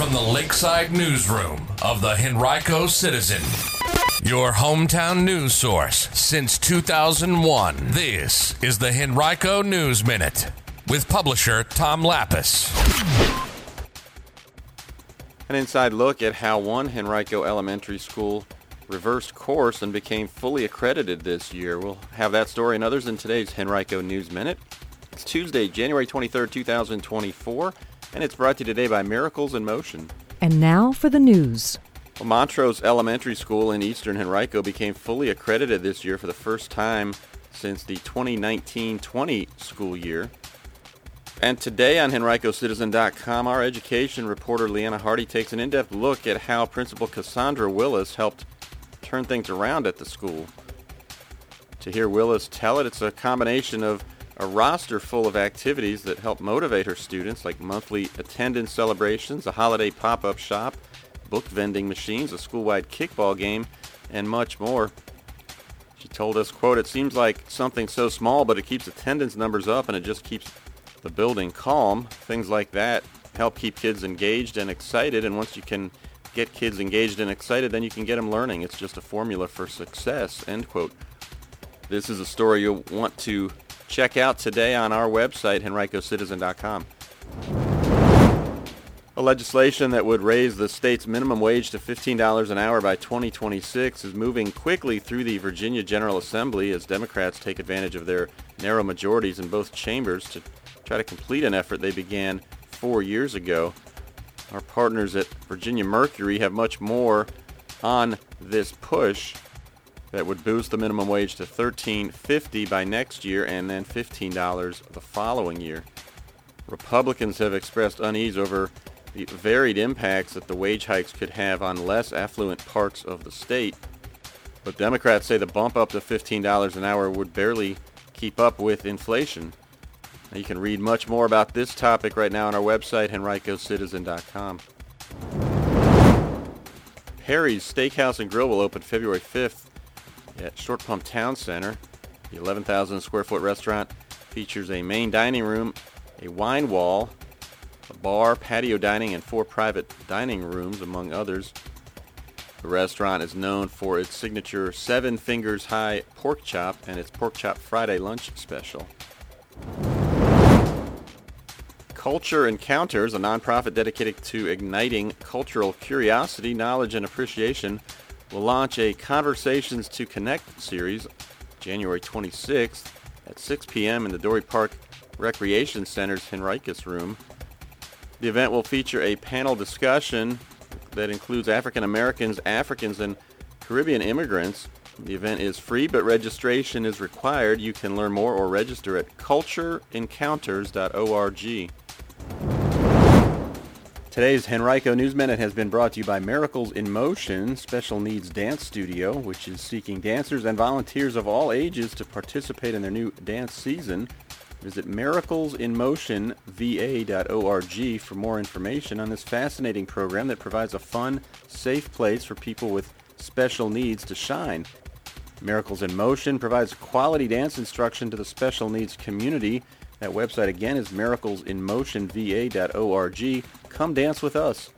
from the Lakeside Newsroom of the Henrico Citizen, your hometown news source since 2001. This is the Henrico News Minute with publisher Tom Lappas. An inside look at how one Henrico Elementary School reversed course and became fully accredited this year. We'll have that story and others in today's Henrico News Minute. It's Tuesday, January 23rd, 2024, and it's brought to you today by Miracles in Motion. And now for the news. Well, Montrose Elementary School in Eastern Henrico became fully accredited this year for the first time since the 2019-20 school year. And today on HenricoCitizen.com, our education reporter Leanna Hardy takes an in-depth look at how Principal Cassandra Willis helped turn things around at the school. To hear Willis tell it, it's a combination of a roster full of activities that help motivate her students, like monthly attendance celebrations, a holiday pop-up shop, book vending machines, a school-wide kickball game, and much more. She told us, quote, it seems like something so small, but it keeps attendance numbers up and it just keeps the building calm. Things like that help keep kids engaged and excited. And once you can get kids engaged and excited, then you can get them learning. It's just a formula for success, end quote. This is a story you'll want to check out today on our website, henricocitizen.com. A legislation that would raise the state's minimum wage to $15 an hour by 2026 is moving quickly through the Virginia General Assembly as Democrats take advantage of their narrow majorities in both chambers to try to complete an effort they began four years ago. Our partners at Virginia Mercury have much more on this push that would boost the minimum wage to $13.50 by next year and then $15 the following year. Republicans have expressed unease over the varied impacts that the wage hikes could have on less affluent parts of the state. But Democrats say the bump up to $15 an hour would barely keep up with inflation. Now you can read much more about this topic right now on our website, henricocitizen.com. Perry's Steakhouse and Grill will open February 5th at Short Pump Town Center. The 11,000 square foot restaurant features a main dining room, a wine wall, a bar, patio dining, and four private dining rooms, among others. The restaurant is known for its signature Seven Fingers High pork chop and its pork chop Friday lunch special. Culture Encounters, a nonprofit dedicated to igniting cultural curiosity, knowledge, and appreciation, will launch a Conversations to Connect series January 26th at 6 p.m. in the Dorey Park Recreation Center's Henricus Room. The event will feature a panel discussion that includes African Americans, Africans, and Caribbean immigrants. The event is free, but registration is required. You can learn more or register at cultureencounters.org. Today's Henrico News Minute has been brought to you by Miracles in Motion Special Needs Dance Studio, which is seeking dancers and volunteers of all ages to participate in their new dance season. Visit miraclesinmotionva.org for more information on this fascinating program that provides a fun, safe place for people with special needs to shine. Miracles in Motion provides quality dance instruction to the special needs community. That website again is miraclesinmotionva.org. Come dance with us.